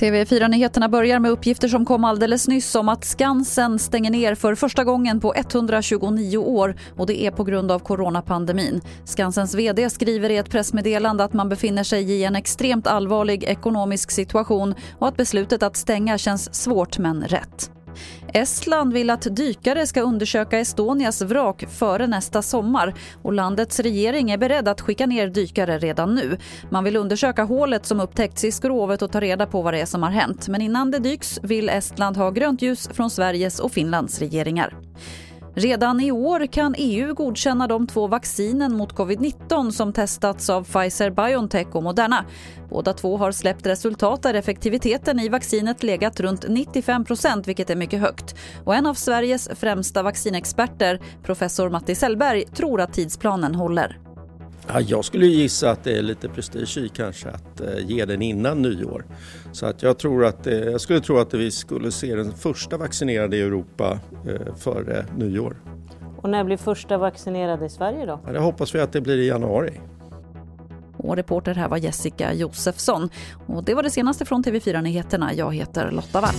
TV4-nyheterna börjar med uppgifter som kom alldeles nyss om att Skansen stänger ner för första gången på 129 år och det är på grund av coronapandemin. Skansens vd skriver i ett pressmeddelande att man befinner sig i en extremt allvarlig ekonomisk situation och att beslutet att stänga känns svårt men rätt. Estland vill att dykare ska undersöka Estonias vrak före nästa sommar och landets regering är beredd att skicka ner dykare redan nu. Man vill undersöka hålet som upptäckts i skrovet och ta reda på vad det är som har hänt. Men innan det dyks vill Estland ha grönt ljus från Sveriges och Finlands regeringar. Redan i år kan EU godkänna de två vaccinen mot covid-19 som testats av Pfizer-Biontech och Moderna. Båda två har släppt resultat där effektiviteten i vaccinet legat runt 95% vilket är mycket högt. Och en av Sveriges främsta vaccinexperter, professor Matti Sellberg, tror att tidsplanen håller. Ja, jag skulle gissa att det är lite prestige i kanske att eh, ge den innan nyår. Så att jag, tror att, eh, jag skulle tro att vi skulle se den första vaccinerade i Europa eh, före nyår. Och när blir första vaccinerade i Sverige då? Ja, det hoppas vi att det blir i januari. Och reporter här var Jessica Josefsson. Och det var det senaste från TV4 Nyheterna. Jag heter Lotta Wall.